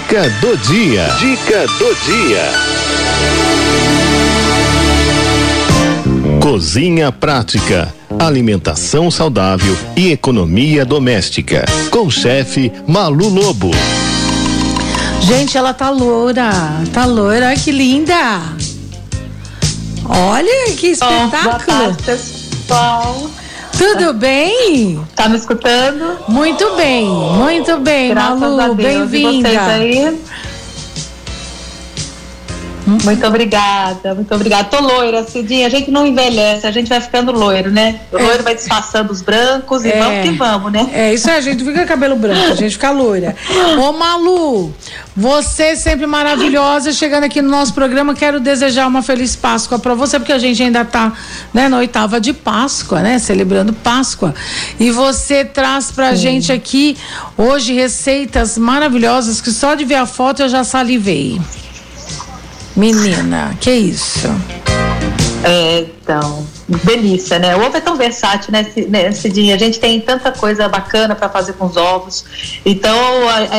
Dica do dia. Dica do dia. Cozinha prática, alimentação saudável e economia doméstica. Com o chefe Malu Lobo. Gente, ela tá loura. Tá loira, olha que linda. Olha que espetáculo. boa tarde, pessoal. Tudo bem? Tá me escutando? Muito bem, muito bem, Graças Malu. Bem-vinda. Aí? Muito obrigada, muito obrigada. Tô loira, Cidinha. A gente não envelhece, a gente vai ficando loiro, né? O loiro vai disfarçando os brancos e É. vamos que vamos, né? É, isso aí, a gente fica cabelo branco, a gente fica loira. Ô, Malu, você sempre maravilhosa, chegando aqui no nosso programa, quero desejar uma feliz Páscoa pra você, porque a gente ainda tá, né, na oitava de Páscoa, né, celebrando Páscoa. E você traz pra gente aqui, hoje, receitas maravilhosas, que só de ver a foto eu já salivei. Menina, que isso? É, então, delícia, né? O ovo é tão versátil, né, né, Cidinha? A gente tem tanta coisa bacana para fazer com os ovos. Então,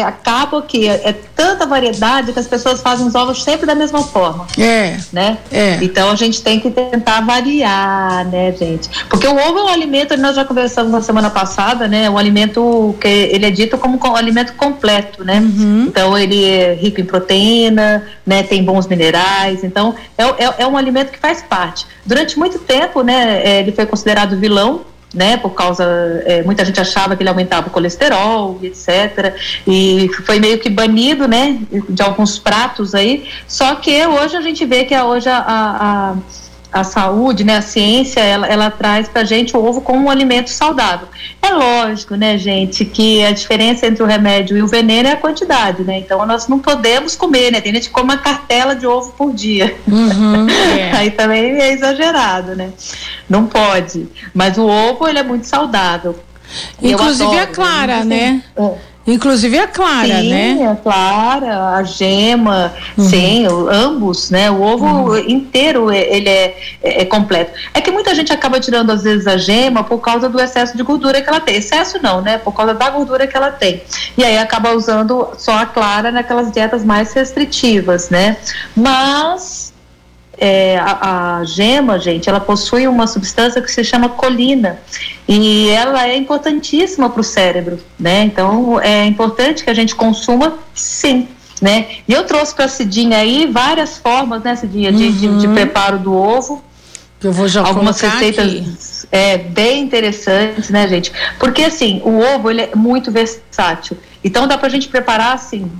acaba que é, é tanta variedade que as pessoas fazem os ovos sempre da mesma forma. É, né? É. Então a gente tem que tentar variar, né, gente? Porque o ovo é um alimento, nós já conversamos na semana passada, né? Um alimento que ele é dito como um alimento completo, né? Então ele é rico em proteína, né? Tem bons minerais, então é, é, é um alimento que faz parte. Durante muito tempo, né? eh, Ele foi considerado vilão né, por causa, eh, muita gente achava que ele aumentava o colesterol, etc. E foi meio que banido, né, de alguns pratos aí. Só que hoje a gente vê que a- hoje a, a, a, a saúde, né, a ciência, ela, ela traz pra gente o ovo como um alimento saudável. É lógico, né, gente, que a diferença entre o remédio e o veneno é a quantidade, né? Então nós não podemos comer, né? Tem gente que come uma cartela de ovo por dia. Uhum, é. Aí também é exagerado, né? Não pode. Mas o ovo, ele é muito saudável. Inclusive a adoro, Clara, né? né? Inclusive a Clara, Sim, né? a clara, a gema, sim, o- ambos, né? O ovo inteiro é- ele é, é, é completo. É que muita gente acaba tirando às vezes a gema por causa do excesso de gordura que ela tem. Excesso não, né? Por causa da gordura que ela tem. E aí acaba usando só a clara naquelas dietas mais restritivas, né? Mas é, a, a gema, gente, ela possui uma substância que se chama colina e ela é importantíssima para o cérebro, né? Então é importante que a gente consuma, sim. Né? E eu trouxe para a Cidinha aí várias formas, né, Cidinha, de, de, de preparo do ovo, eu vou já algumas receitas aqui. é, bem interessantes, né, gente? Porque assim, o ovo ele é muito versátil. Então dá pra gente preparar assim,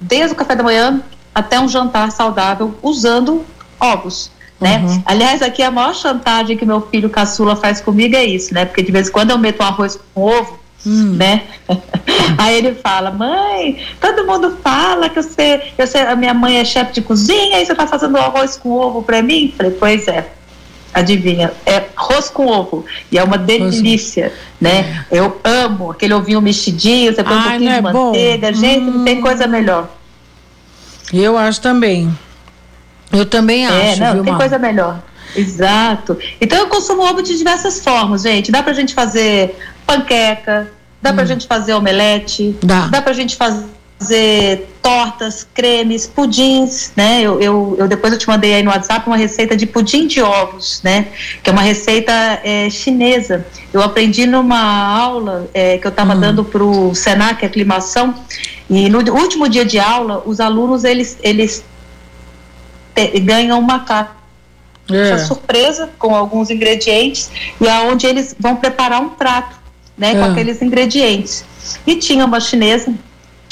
desde o café da manhã até um jantar saudável usando ovos. Né? Uhum. Aliás, aqui a maior chantagem que meu filho caçula faz comigo é isso, né? Porque de vez em quando eu meto um arroz com ovo, Hum. né? Aí ele fala, mãe, todo mundo fala que você, eu sei, a minha mãe é chefe de cozinha e você tá fazendo arroz com ovo pra mim? Falei, pois é. Adivinha, é arroz com ovo e é uma delícia, né? Eu amo aquele ovinho mexidinho, você põe um Ai, pouquinho não de é bom? manteiga, gente, não tem coisa melhor. Eu acho também. Eu também É, acho, não, viu, tem Malu? coisa melhor. Exato. Então eu consumo ovo de diversas formas, gente. Dá pra gente fazer panqueca, dá pra gente fazer omelete, Hum. Dá. dá pra gente fazer tortas, cremes, pudins, né? Eu, eu, eu depois eu te mandei aí no WhatsApp uma receita de pudim de ovos, né? Que é uma receita é, chinesa. Eu aprendi numa aula é, que eu Hum. estava dando para o Senac Aclimação e no último dia de aula os alunos eles eles te- ganham uma caixa É. surpresa com alguns ingredientes e aonde eles vão preparar um prato, né, com É. aqueles ingredientes. E tinha uma chinesa,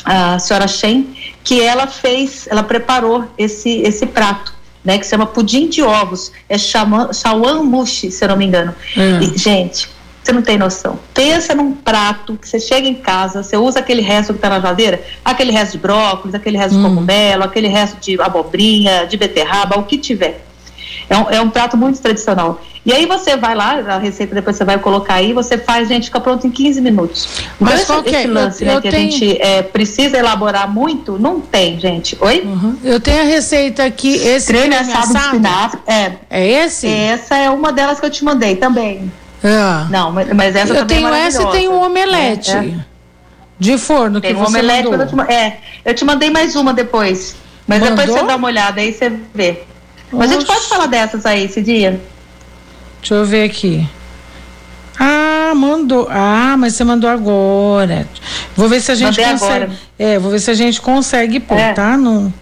a senhora Shen, que ela fez, ela preparou esse esse prato, né, que se chama pudim de ovos, é shawan mushi, se eu não me engano. É. E, gente, você não tem noção. Pensa num prato que você chega em casa, você usa aquele resto que está na geladeira, aquele resto de brócolis, aquele resto de cogumelo, aquele resto de abobrinha, de beterraba, o que tiver. É um, é um prato muito tradicional. E aí você vai lá, a receita depois você vai colocar aí, você faz, gente, fica pronto em 15 minutos. Mas qual que é? esse lance, Eu- né, eu que tenho- a gente é, precisa elaborar muito, não tem, gente. Oi? Uhum. Eu tenho a receita aqui, esse Creme creme assado de assado. espinafre. É, É esse? essa é uma delas que eu te mandei também. É. Não, mas, essa Eu também tenho é essa e tenho um omelete. É, é. De forno Tem que um você omelete, mandou. eu te, é, eu te mandei mais uma depois. Mas depois Mandou? você dá uma olhada aí, você vê. Mas a gente pode falar dessas aí esse dia? Deixa eu ver aqui. Ah, mandou. Ah, mas você mandou agora. Vou ver se a gente Mandei consegue. agora. É, vou ver se a gente consegue pôr, É. tá? Não.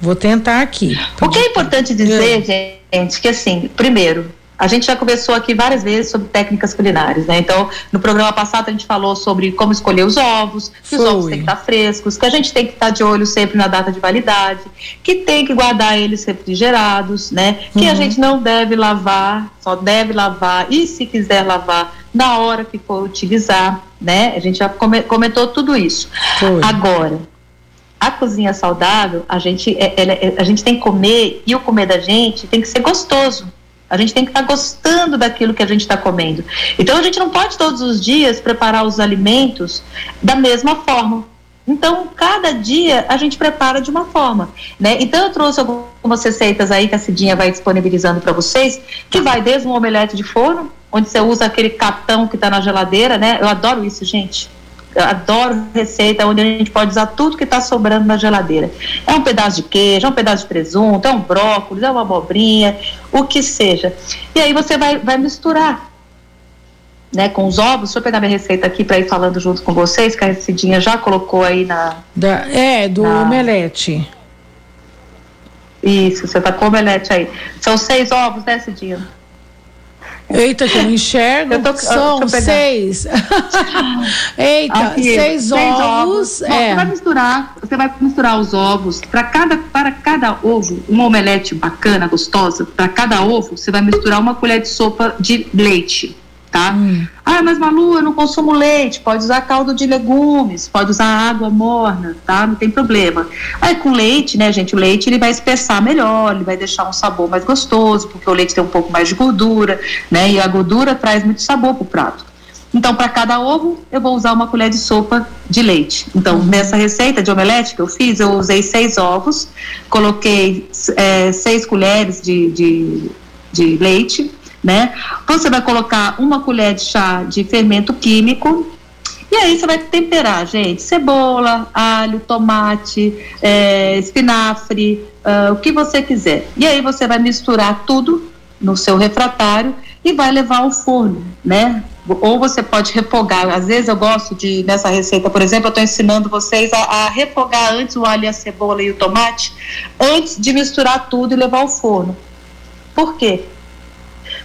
Vou tentar aqui. O que é importante dizer, gente, que assim, primeiro, a gente já conversou aqui várias vezes sobre técnicas culinárias, né? Então, no programa passado a gente falou sobre como escolher os ovos, que os ovos têm que estar frescos, que a gente tem que estar de olho sempre na data de validade, que tem que guardar eles refrigerados, né? Que a gente não deve lavar, só deve lavar e se quiser lavar na hora que for utilizar, né? A gente já come- comentou tudo isso. Agora, a cozinha saudável, a gente, é- ela é- a gente tem que comer e o comer da gente tem que ser gostoso. A gente tem que estar gostando daquilo que a gente está comendo. Então a gente não pode todos os dias preparar os alimentos da mesma forma. Então, cada dia a gente prepara de uma forma, né? Então eu trouxe algumas receitas aí que a Cidinha vai disponibilizando para vocês, que vai desde um omelete de forno, onde você usa aquele catão que está na geladeira, né? Eu adoro isso, gente. Eu adoro receita onde a gente pode usar tudo que está sobrando na geladeira. É um pedaço de queijo, é um pedaço de presunto, é um brócolis, é uma abobrinha, o que seja. E aí você vai, vai misturar né, com os ovos. Deixa eu pegar minha receita aqui para ir falando junto com vocês, que a Cidinha já colocou aí na. Da- é, do Ah. omelete. Isso, você tá com omelete aí. São seis ovos, né, Cidinha? Eita, que eu não enxergo. Eu tô- São eu seis. Eita, Aqui, seis, ovos. Bom, é. Você vai misturar, você vai misturar os ovos para cada para cada ovo, uma omelete bacana, gostosa. Para cada ovo, você vai misturar uma colher de sopa de leite, tá? Hum. Ah, mas Malu, eu não consumo leite. Pode usar caldo de legumes, pode usar água morna, tá? Não tem problema. Aí com leite, né, gente? O leite ele vai espessar melhor, ele vai deixar um sabor mais gostoso, porque o leite tem um pouco mais de gordura, né? E a gordura traz muito sabor pro prato. Então, para cada ovo, eu vou usar uma colher de sopa de leite. Então, nessa receita de omelete que eu fiz, eu usei seis ovos, coloquei eh, seis colheres de, de, de leite, né? Você vai colocar uma colher de chá de fermento químico. E aí você vai temperar, gente, cebola, alho, tomate, eh, espinafre, ah, o que você quiser. E aí você vai misturar tudo no seu refratário e vai levar ao forno, né? Ou você pode refogar. Às vezes eu gosto de, nessa receita, por exemplo, eu estou ensinando vocês a, a refogar antes o alho, a cebola e o tomate, antes de misturar tudo e levar ao forno. Por quê?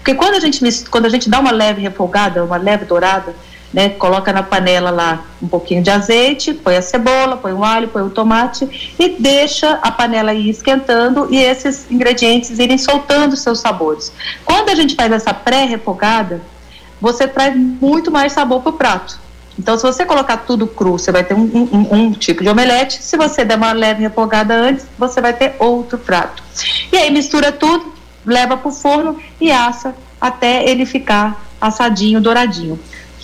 Porque quando a gente, quando a gente dá uma leve refogada, uma leve dourada, né, coloca na panela lá um pouquinho de azeite, põe a cebola, põe o alho, põe o tomate e deixa a panela ir esquentando e esses ingredientes irem soltando seus sabores. Quando a gente faz essa pré-refogada, você traz muito mais sabor para o prato. Então, se você colocar tudo cru, você vai ter um, um- um tipo de omelete. Se você der uma leve refogada antes, você vai ter outro prato. E aí mistura tudo, leva para o forno e assa até ele ficar assadinho, douradinho.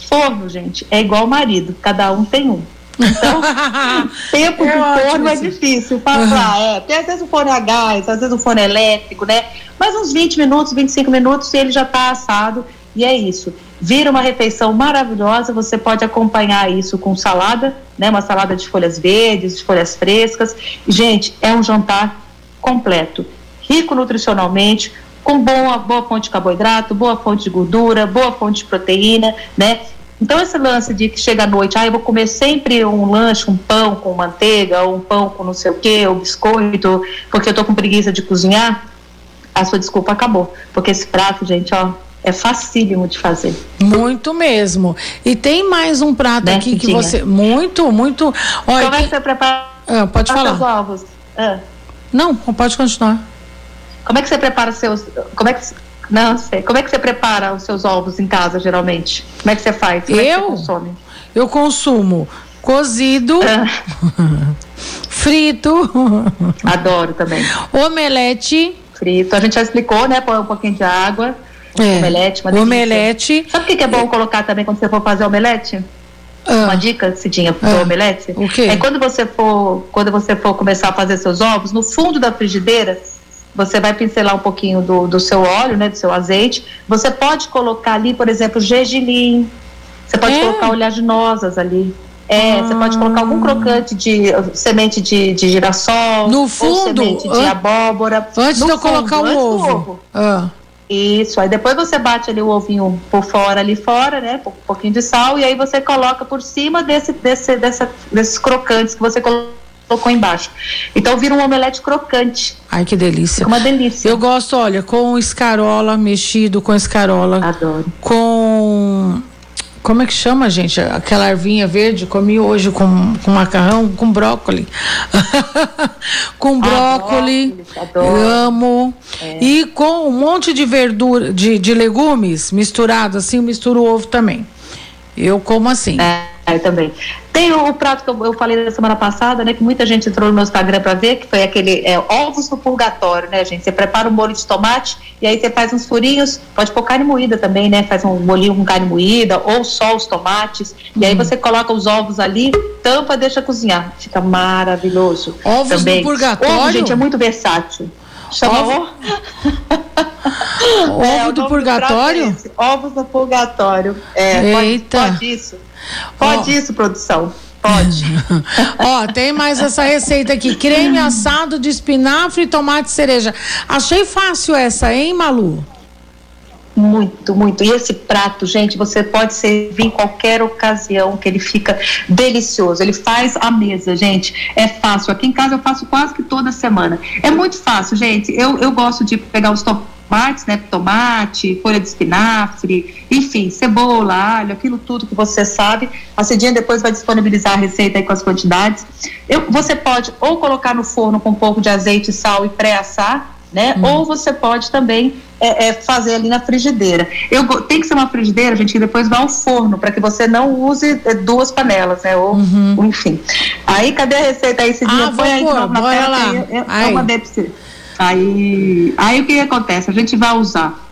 Forno, gente, é igual marido, cada um tem um. Então, tempo É de forno é difícil falar, é. Porque às vezes o forno é a gás, às vezes o forno é elétrico, né? Mas uns 20 minutos, 25 minutos e ele já está assado. E é isso. Vira uma refeição maravilhosa. Você pode acompanhar isso com salada, né? Uma salada de folhas verdes, de folhas frescas. Gente, é um jantar completo, rico nutricionalmente, com boa, boa fonte de carboidrato, boa fonte de gordura, boa fonte de proteína, né? Então esse lance de que chega à noite, ah, eu vou comer sempre um lanche, um pão com manteiga, ou um pão com não sei o quê, ou biscoito, porque eu tô com preguiça de cozinhar, a sua desculpa acabou. Porque esse prato, gente, ó, é facílimo de fazer. Muito mesmo. E tem mais um prato Né, aqui que Cidinha? você. Muito, muito. Olha, Como é que você prepara Ah, pode falar. ovos? Ah, Não, pode continuar. Como é que você prepara seus. Como é que. Não sei. Como é que você prepara os seus ovos em casa, geralmente? Como é que você faz? Como é Eu? você consome? Eu consumo cozido, Ah, frito, adoro também. omelete. Frito. A gente já explicou, né? Põe um pouquinho de água. é, Omelete, uma delícia. omelete. Sabe o que que é bom colocar também quando você for fazer omelete? Uma Ah, dica, Cidinha, pro Ah, omelete? o quê? É quando você for, quando você for começar a fazer seus ovos, no fundo da frigideira, você vai pincelar um pouquinho do, do seu óleo, né, do seu azeite. Você pode colocar ali, por exemplo, gergelim. Você pode É. colocar oleaginosas ali. É, você pode colocar algum crocante de semente de, de girassol. No fundo, ou semente de an- abóbora. Antes de eu colocar o do ovo. Ah, Isso, aí depois você bate ali o ovinho por fora, ali fora, né? Um pouquinho de sal, e aí você coloca por cima desse, desse, dessa, desses crocantes que você colocou embaixo. Então vira um omelete crocante. ai, que delícia. Fica uma delícia. Eu gosto, olha, com escarola, mexido com escarola. Adoro. Com. Como é que chama, gente? Aquela ervinha verde, comi hoje com, com macarrão, com brócoli. com brócoli, brócolis, adoro. eu amo. E com um monte de verdura, de, de legumes misturado assim, misturo ovo também. Eu como assim. É, eu também. Tem o, o prato que eu, eu falei na semana passada, né? Que muita gente entrou no meu Instagram para ver, que foi aquele é, ovos no purgatório, né, gente? Você prepara um molho de tomate e aí você faz uns furinhos, pode pôr carne moída também, né? Faz um molhinho com carne moída ou só os tomates. E aí você coloca os ovos ali, tampa, deixa cozinhar. Fica maravilhoso. Ovos no também. purgatório? Ovo, gente, é muito versátil. Chama Ovo- ovo, é, do purgatório? Ovos no purgatório. É, pode, Eita. pode isso. Pode Ó. isso, produção. Pode. Ó, tem mais essa receita aqui: creme assado de espinafre e tomate cereja. Achei fácil essa, hein, Malu? Muito, muito. E esse prato, gente, você pode servir em qualquer ocasião que ele fica delicioso. Ele faz a mesa, gente. É fácil. Aqui em casa eu faço quase que toda semana. É muito fácil, gente. Eu, eu gosto de pegar os tomates, né? Tomate, folha de espinafre, enfim, cebola, alho, aquilo tudo que você sabe. A Cidinha depois vai disponibilizar a receita aí com as quantidades. Eu, você pode ou colocar no forno com um pouco de azeite, sal e pré-assar, né? Ou você pode também é, é, fazer ali na frigideira. Eu, tem que ser uma frigideira, gente, que depois vai ao forno, para que você não use é, duas panelas, né? Ou, ou enfim. Aí, cadê a receita aí, Cidinha? Ah, Põe aí de novo na tela, lá. Eu, eu, Aí. eu mandei pra você. Aí, aí o que acontece? A gente vai usar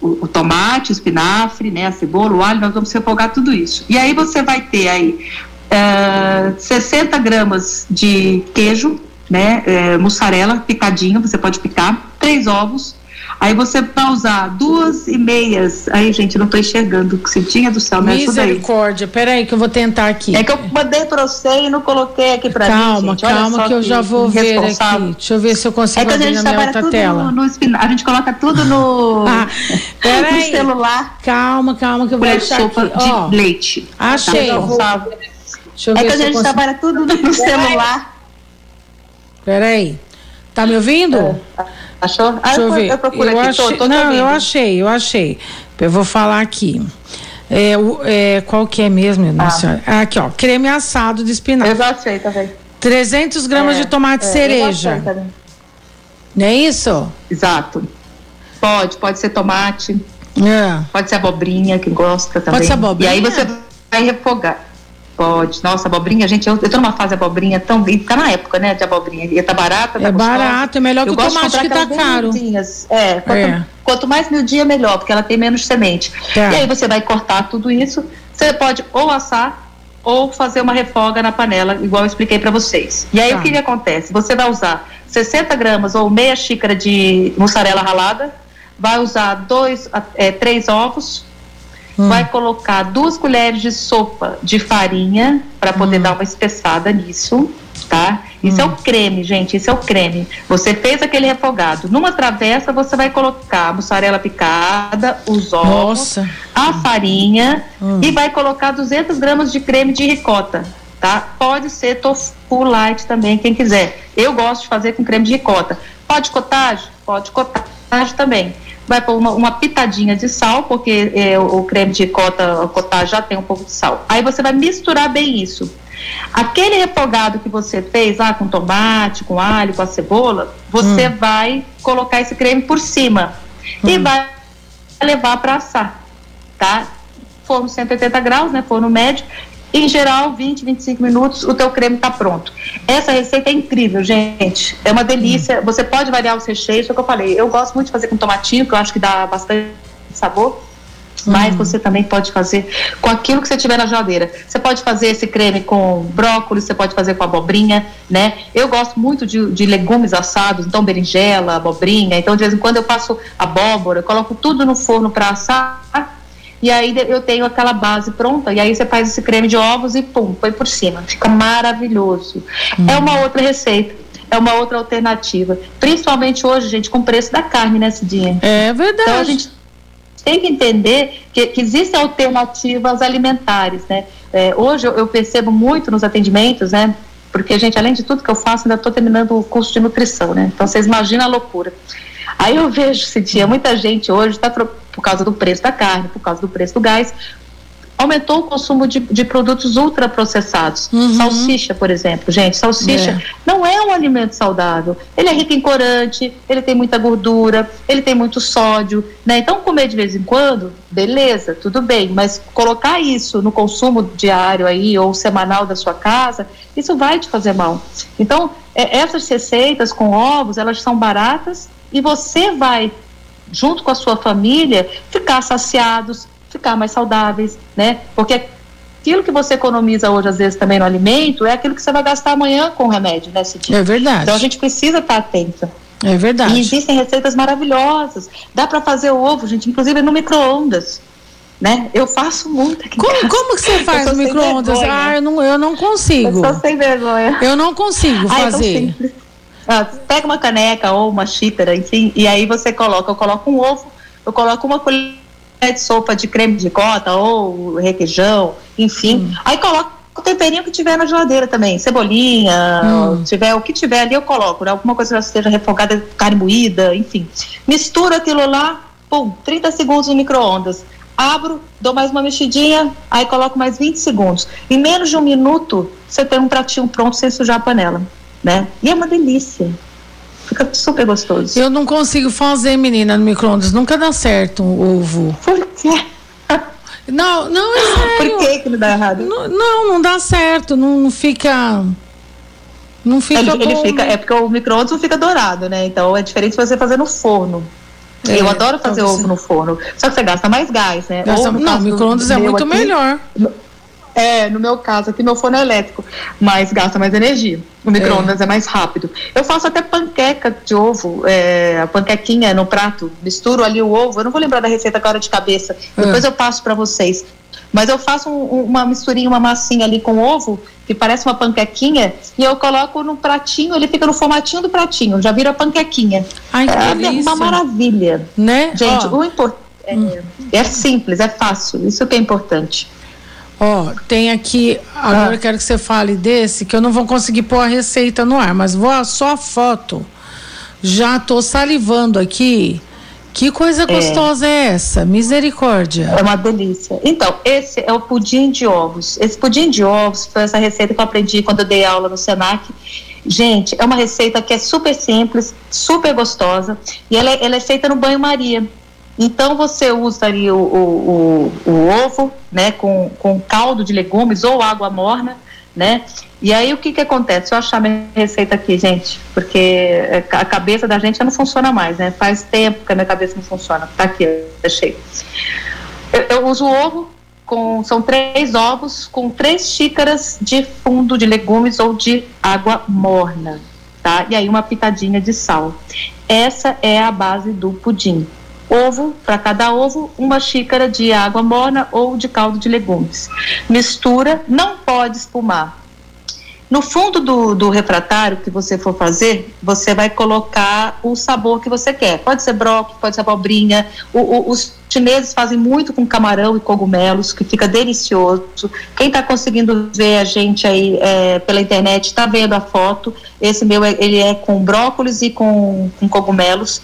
o, o tomate, o espinafre, né, a cebola, o alho, nós vamos refogar tudo isso. E aí você vai ter aí eh, 60 gramas de queijo, né, eh, mussarela picadinho, você pode picar, três ovos. Aí você vai usar duas e meias. Aí, gente, não tô enxergando. Cintinha do céu, me ajuda aí. Misericórdia. Peraí, que eu vou tentar aqui. É que eu mandei pra você e não coloquei aqui pra mim. Calma, calma, que eu já vou ver aqui. Deixa eu ver se eu É consigo que a gente na minha trabalha outra tudo tela. no, no A gente coloca tudo no, Ah, no celular. Calma, calma, que eu vou Para achar sopa aqui. Ó, de leite. achei. Tá deixa eu É ver que a gente consigo. trabalha tudo no celular. Peraí. Tá me ouvindo? Achou? Ah, Deixa eu ver. eu procuro eu aqui. achei, tô, tô não, eu achei, eu achei. Eu vou falar aqui. É, o- é, qual que é mesmo, Ah. senhora? Aqui, ó. Creme assado de espinafre. Eu já achei, tá vendo? 300 gramas É, de tomate é, cereja. tá? Não é isso? Exato. Pode, pode ser tomate, É. pode ser abobrinha, que gosta também. ser abobrinha? E aí você vai refogar. Pode. Nossa, abobrinha, gente, eu, eu tô numa fase abobrinha tão. E tá na época, né, de abobrinha. E tá barata, tá É gostosa. barato, é melhor que Eu o tomate que tá bem caro. É, quanto, É. quanto mais miudinha, melhor, porque ela tem menos semente. Tá. E aí você vai cortar tudo isso. Você pode ou assar ou fazer uma refoga na panela, igual eu expliquei para vocês. E aí Tá. o que, que acontece? Você vai usar 60 gramas ou meia xícara de mussarela ralada, vai usar dois, a- é, três ovos, Hum. vai colocar duas colheres de sopa de farinha para poder dar uma espessada nisso, tá? Isso é o creme, gente, isso é o creme. Você fez aquele refogado. Numa travessa, você vai colocar a mussarela picada, os ovos, Nossa. a farinha Hum. e vai colocar 200 gramas de creme de ricota, tá? Pode ser tofu light também, quem quiser. Eu gosto de fazer com creme de ricota. Pode cottage? Pode cottage também. Vai pôr uma, uma pitadinha de sal, porque é, o, o creme de ricota, o cottage já tem um pouco de sal. Aí você vai misturar bem isso. Aquele refogado que você fez lá com tomate, com alho, com a cebola, você vai colocar esse creme por cima e vai levar para assar, tá? Forno 180 graus, né? Forno médio. Em geral, 20, 25 minutos, o teu creme está pronto. Essa receita é incrível, gente. É uma delícia. Você pode variar os recheios, foi o que eu falei. Eu gosto muito de fazer com tomatinho, que eu acho que dá bastante sabor. Mas você também pode fazer com aquilo que você tiver na geladeira. Você pode fazer esse creme com brócolis, você pode fazer com abobrinha, né? Eu gosto muito de, de legumes assados, então berinjela, abobrinha. Então, de vez em quando eu faço abóbora, eu coloco tudo no forno para assar e aí eu tenho aquela base pronta, e aí você faz esse creme de ovos e pum, põe por cima. Fica maravilhoso. Hum. É uma outra receita. É uma outra alternativa. Principalmente hoje, gente, com o preço da carne, né, Cidinha? É verdade. Então a gente tem que entender que, que existem alternativas alimentares, né? É, hoje eu, eu percebo muito nos atendimentos, né? Porque, gente, além de tudo que eu faço, ainda estou terminando o curso de nutrição, né? Então vocês imaginam a loucura. Aí eu vejo, Cidinha, muita gente hoje está por causa do preço da carne, por causa do preço do gás, aumentou o consumo de, de produtos ultraprocessados. Uhum. Salsicha, por exemplo. Gente, salsicha é. não é um alimento saudável. Ele é rico em corante, ele tem muita gordura, ele tem muito sódio, né? Então, comer de vez em quando, beleza, tudo bem, mas colocar isso no consumo diário aí ou semanal da sua casa, isso vai te fazer mal. Então, é, essas receitas com ovos, elas são baratas e você vai junto com a sua família ficar saciados, ficar mais saudáveis, né? Porque aquilo que você economiza hoje, às vezes, também no alimento, é aquilo que você vai gastar amanhã com o remédio, né, Cidinha? É verdade. Então a gente precisa estar atenta. É verdade. E existem receitas maravilhosas. Dá para fazer ovo, gente, inclusive no micro-ondas. Né? Eu faço muito aqui como, como que você faz no micro-ondas? Ah, eu não, eu não consigo. Eu sou sem vergonha. Eu não consigo ah, fazer. Pega uma caneca ou uma xícara, enfim, e aí você coloca, eu coloco um ovo, eu coloco uma colher de sopa de creme de cota ou requeijão, enfim. Hum. Aí coloca o temperinho que tiver na geladeira também, cebolinha, hum. tiver o que tiver ali eu coloco, né? alguma coisa que esteja refogada, carne moída, enfim. Mistura aquilo lá, pum, 30 segundos no micro-ondas. Abro, dou mais uma mexidinha, aí coloco mais 20 segundos. Em menos de um minuto, você tem um pratinho pronto sem sujar a panela, né? E é uma delícia. Fica super gostoso. Eu não consigo fazer, menina, no micro-ondas. Nunca dá certo um ovo. Por quê? Não, não, é sério. Por que, que não dá errado? Não, não, não dá certo. Não, não fica. Não fica ele, bom. Ele fica, é porque o micro-ondas não fica dourado, né? Então é diferente você fazer no forno. É, eu adoro fazer ovo você... no forno. Só que você gasta mais gás, né? Gasta, não, micro-ondas é muito aqui, melhor. É, no meu caso, aqui meu forno é elétrico, mas gasta mais energia. O micro-ondas é. é. mais rápido. Eu faço até panqueca de ovo, é, a panquequinha no prato, misturo ali o ovo. Eu não vou lembrar da receita agora de cabeça, é. depois eu passo para vocês. Mas eu faço um, uma misturinha, uma massinha ali com ovo, que parece uma panquequinha, e eu coloco no pratinho, ele fica no formatinho do pratinho, já vira panquequinha. Ai, que é delícia. uma maravilha. Né? Gente, oh. o importante é, hum. é simples, é fácil, isso que é importante. Ó, oh, tem aqui, agora ah. eu quero que você fale desse, que eu não vou conseguir pôr a receita no ar, mas vou só a foto. Já tô salivando aqui. Que coisa é. gostosa é. é essa? Misericórdia. É uma delícia. Então, esse é o pudim de ovos. Esse pudim de ovos foi essa receita que eu aprendi quando eu dei aula no Senac. Gente, é uma receita que é super simples, super gostosa e ela é, ela é feita no banho-maria. Então você usa ali o, o, o, o, ovo, né, com, com caldo de legumes ou água morna, né? E aí o que que acontece? Eu achar minha receita aqui, gente, porque a cabeça da gente já não funciona mais, né? Faz tempo que a minha cabeça não funciona. Tá aqui, deixei. Eu, eu uso ovo com são três ovos com três xícaras de fundo de legumes ou de água morna, tá? E aí uma pitadinha de sal. Essa é a base do pudim ovo, para cada ovo, uma xícara de água morna ou de caldo de legumes. Mistura, não pode espumar. No fundo do, do refratário que você for fazer, você vai colocar o sabor que você quer. Pode ser brócolis, pode ser abobrinha. O, o, os chineses fazem muito com camarão e cogumelos, que fica delicioso. Quem está conseguindo ver a gente aí é, pela internet está vendo a foto. Esse meu é, ele é com brócolis e com, com cogumelos.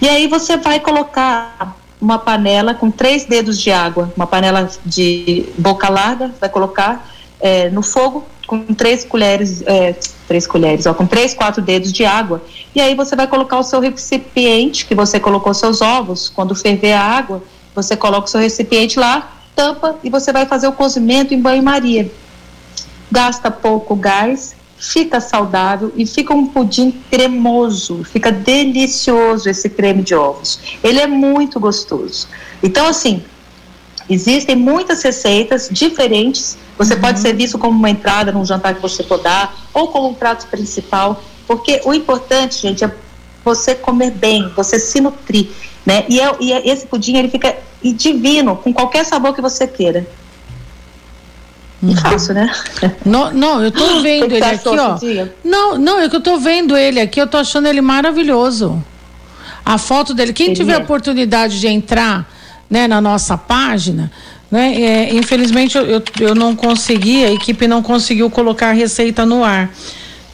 E aí você vai colocar uma panela com três dedos de água, uma panela de boca larga, vai colocar é, no fogo com três colheres, é, três colheres, ó, com três, quatro dedos de água. E aí você vai colocar o seu recipiente que você colocou seus ovos. Quando ferver a água, você coloca o seu recipiente lá, tampa e você vai fazer o cozimento em banho-maria. Gasta pouco gás, fica saudável e fica um pudim cremoso, fica delicioso esse creme de ovos. Ele é muito gostoso. Então, assim, existem muitas receitas diferentes você uhum. pode ser visto como uma entrada num jantar que você for dar, ou como um prato principal, porque o importante, gente, é você comer bem, você se nutrir. né? E, é, e é, esse pudim ele fica divino, com qualquer sabor que você queira. Uhum. Fácil, né? Não, não, eu tô vendo ele aqui, ó. Não, não, é que eu tô vendo ele aqui, eu tô achando ele maravilhoso. A foto dele, quem ele tiver a é. oportunidade de entrar, né, na nossa página, né, é, infelizmente eu, eu, eu não consegui, a equipe não conseguiu colocar a receita no ar,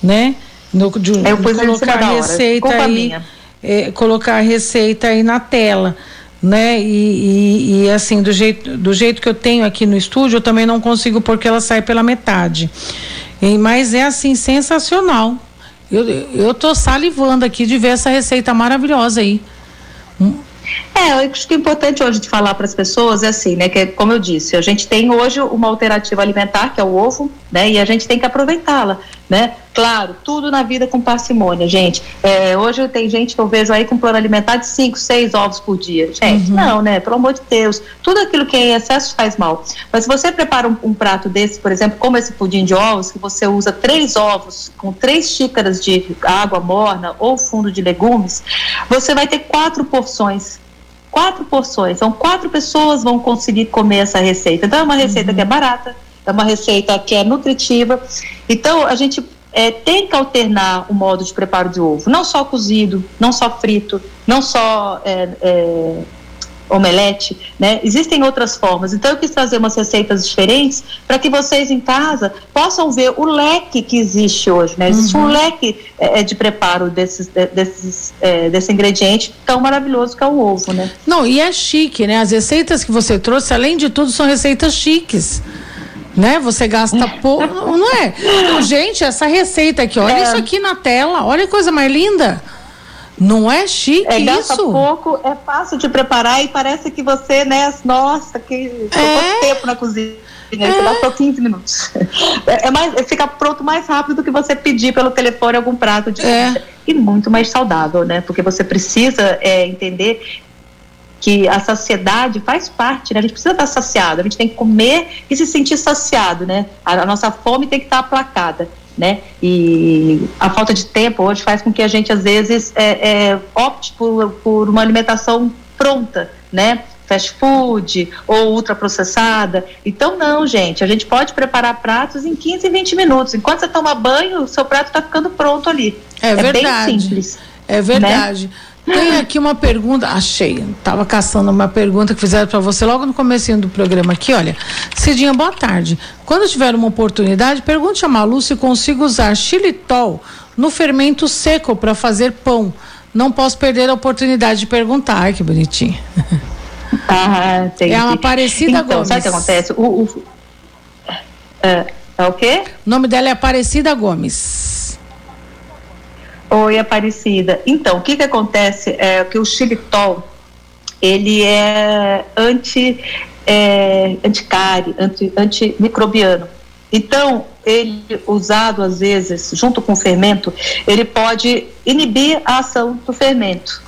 né? No, de, eu colocar a receita aí, é, colocar a receita aí na tela né? E, e, e, assim, do jeito, do jeito que eu tenho aqui no estúdio, eu também não consigo porque ela sai pela metade. E, mas é assim, sensacional. Eu, eu tô salivando aqui de ver essa receita maravilhosa aí. É, eu acho que é importante hoje de falar para as pessoas é assim, né? Que como eu disse, a gente tem hoje uma alternativa alimentar que é o ovo, né? E a gente tem que aproveitá-la, né? Claro, tudo na vida com parcimônia, gente. É, hoje tem gente que eu vejo aí com plano alimentar de 5, 6 ovos por dia. Gente, uhum. não, né? Pelo amor de Deus. Tudo aquilo que é em excesso faz mal. Mas se você prepara um, um, prato desse, por exemplo, como esse pudim de ovos, que você usa três ovos com três xícaras de água morna ou fundo de legumes, você vai ter quatro porções quatro porções. Então, quatro pessoas vão conseguir comer essa receita. Então, é uma receita uhum. que é barata, é uma receita que é nutritiva. Então, a gente é, tem que alternar o modo de preparo de ovo. Não só cozido, não só frito, não só é, é, omelete, né? Existem outras formas. Então eu quis trazer umas receitas diferentes para que vocês em casa possam ver o leque que existe hoje, né? Existe uhum. um leque é, é, de preparo desses, desses, é, desse ingrediente tão maravilhoso que é o ovo, né? Não, e é chique, né? As receitas que você trouxe, além de tudo, são receitas chiques né? Você gasta pouco, não é? Gente, essa receita aqui, olha é. isso aqui na tela, olha que coisa mais linda. Não é chique é, gasta isso? pouco, é fácil de preparar e parece que você, né, nossa, que é. tempo na cozinha. É. Você gastou 15 minutos. É, é mais, fica pronto mais rápido do que você pedir pelo telefone algum prato de é. E muito mais saudável, né? Porque você precisa é, entender que a saciedade faz parte, né? A gente precisa estar saciado, a gente tem que comer e se sentir saciado, né? A, a nossa fome tem que estar aplacada né? E a falta de tempo hoje faz com que a gente às vezes é, é, opte por, por uma alimentação pronta, né? Fast food ou ultraprocessada. Então, não, gente. A gente pode preparar pratos em 15, 20 minutos. Enquanto você toma banho, o seu prato está ficando pronto ali. É, é verdade. bem simples. É verdade. Né? Tem aqui uma pergunta, achei, estava caçando uma pergunta que fizeram para você logo no comecinho do programa aqui, olha. Cidinha, boa tarde. Quando tiver uma oportunidade, pergunte a Malu se consigo usar xilitol no fermento seco para fazer pão. Não posso perder a oportunidade de perguntar. Ai, que bonitinho. Ah, entendi. É uma Aparecida então, Gomes. Sabe o que acontece? O, o, é, é o quê? O nome dela é Aparecida Gomes. Oi, Aparecida. Então, o que que acontece é que o xilitol, ele é anti é, anticárie, anti, antimicrobiano. Então, ele usado às vezes junto com o fermento, ele pode inibir a ação do fermento.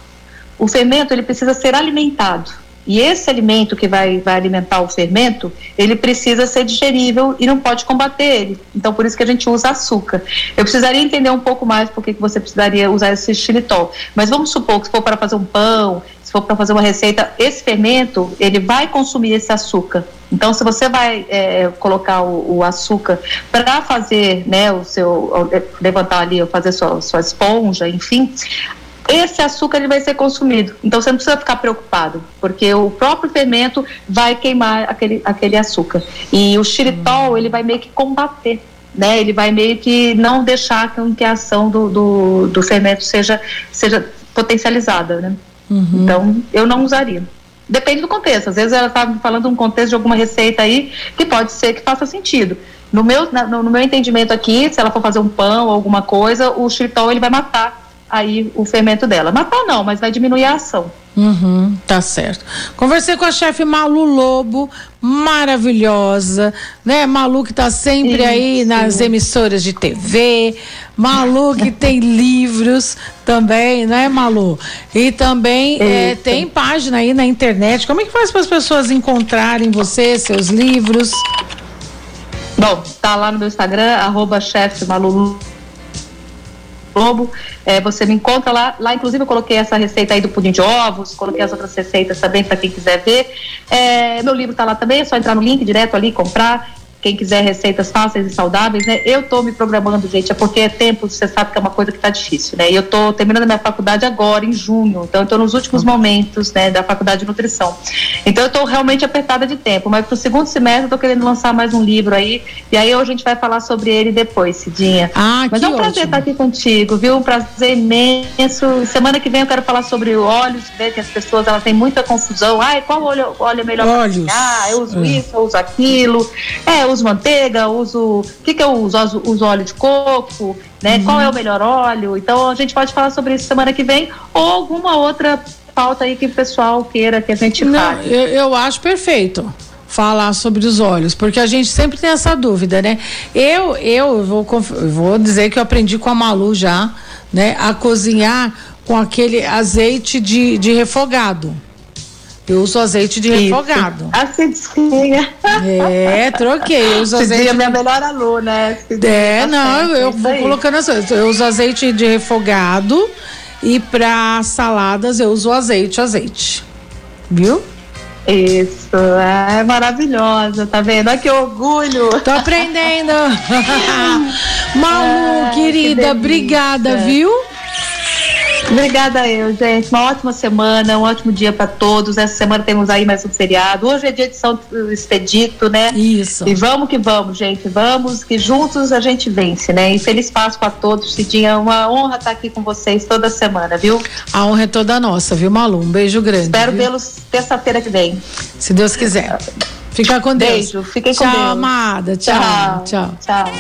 O fermento ele precisa ser alimentado. E esse alimento que vai, vai alimentar o fermento, ele precisa ser digerível e não pode combater ele. Então, por isso que a gente usa açúcar. Eu precisaria entender um pouco mais por que você precisaria usar esse xilitol. Mas vamos supor que se for para fazer um pão, se for para fazer uma receita, esse fermento, ele vai consumir esse açúcar. Então, se você vai é, colocar o, o açúcar para fazer, né, o seu, levantar ali, fazer sua, sua esponja, enfim, esse açúcar ele vai ser consumido. Então você não precisa ficar preocupado, porque o próprio fermento vai queimar aquele, aquele açúcar. E o xilitol, ele vai meio que combater, né? Ele vai meio que não deixar que a ação do, do, do fermento seja, seja potencializada, né? Uhum. Então, eu não usaria. Depende do contexto. Às vezes ela está falando um contexto de alguma receita aí que pode ser que faça sentido. No meu, no, no meu entendimento aqui, se ela for fazer um pão ou alguma coisa, o xilitol ele vai matar aí o fermento dela. Matar não, mas vai diminuir a ação. Uhum, tá certo. Conversei com a chefe Malu Lobo, maravilhosa, né? Malu que tá sempre Isso. aí nas emissoras de TV, Malu que tem livros também, né, Malu? E também é, tem página aí na internet. Como é que faz para as pessoas encontrarem você, seus livros? Bom, tá lá no meu Instagram, arroba Globo. É, você me encontra lá. Lá, inclusive, eu coloquei essa receita aí do pudim de ovos, coloquei as outras receitas também para quem quiser ver. É, meu livro está lá também, é só entrar no link direto ali, comprar quem quiser receitas fáceis e saudáveis, né? Eu estou me programando, gente, é porque é tempo, você sabe que é uma coisa que está difícil, né? E eu estou terminando a minha faculdade agora, em junho, então eu estou nos últimos momentos, né, da faculdade de nutrição. Então eu estou realmente apertada de tempo, mas para o segundo semestre eu estou querendo lançar mais um livro aí, e aí a gente vai falar sobre ele depois, Cidinha. Ah, mas que é um prazer ótimo. estar aqui contigo, viu? Um prazer imenso. Semana que vem eu quero falar sobre óleos, ver que as pessoas elas têm muita confusão. Ai, qual óleo, óleo é melhor Óleos. cozinhar? Eu uso É. isso, eu uso aquilo. É, eu uso manteiga, uso. O que, que eu uso? Uso- uso óleo de coco, né? Uhum. Qual é o melhor óleo? Então a gente pode falar sobre isso semana que vem ou alguma outra pauta aí que o pessoal queira que a gente Não, fale. eu, eu acho perfeito falar sobre os olhos, porque a gente sempre tem essa dúvida, né? Eu, eu vou, vou dizer que eu aprendi com a Malu já, né? A cozinhar com aquele azeite de, de refogado. Eu uso azeite de refogado. A Cidinha. É, troquei. Eu uso Cidinha é azeite. minha melhor aluna, né? Cidinha, É, tá não, certo, eu isso vou colocando as coisas. Eu uso azeite de refogado e para saladas eu uso azeite, azeite. Viu? Isso, é maravilhosa, tá vendo? Olha que orgulho. Tô aprendendo. Malu, que querida, delícia. obrigada, viu? Obrigada eu, gente. Uma ótima semana, um ótimo dia para todos. Essa semana temos aí mais um feriado. Hoje é dia de São Expedito, né? Isso. E vamos que vamos, gente. Vamos, que juntos a gente vence, né? E feliz Páscoa a todos. Cidinha, uma honra estar aqui com vocês toda semana, viu? A honra é toda nossa, viu, Malu? Um beijo grande. Espero vê-los terça-feira que vem. Se Deus quiser. Fica com Deus. Beijo, fiquem com Tchau, Deus. amada. Tchau. Tchau. Tchau.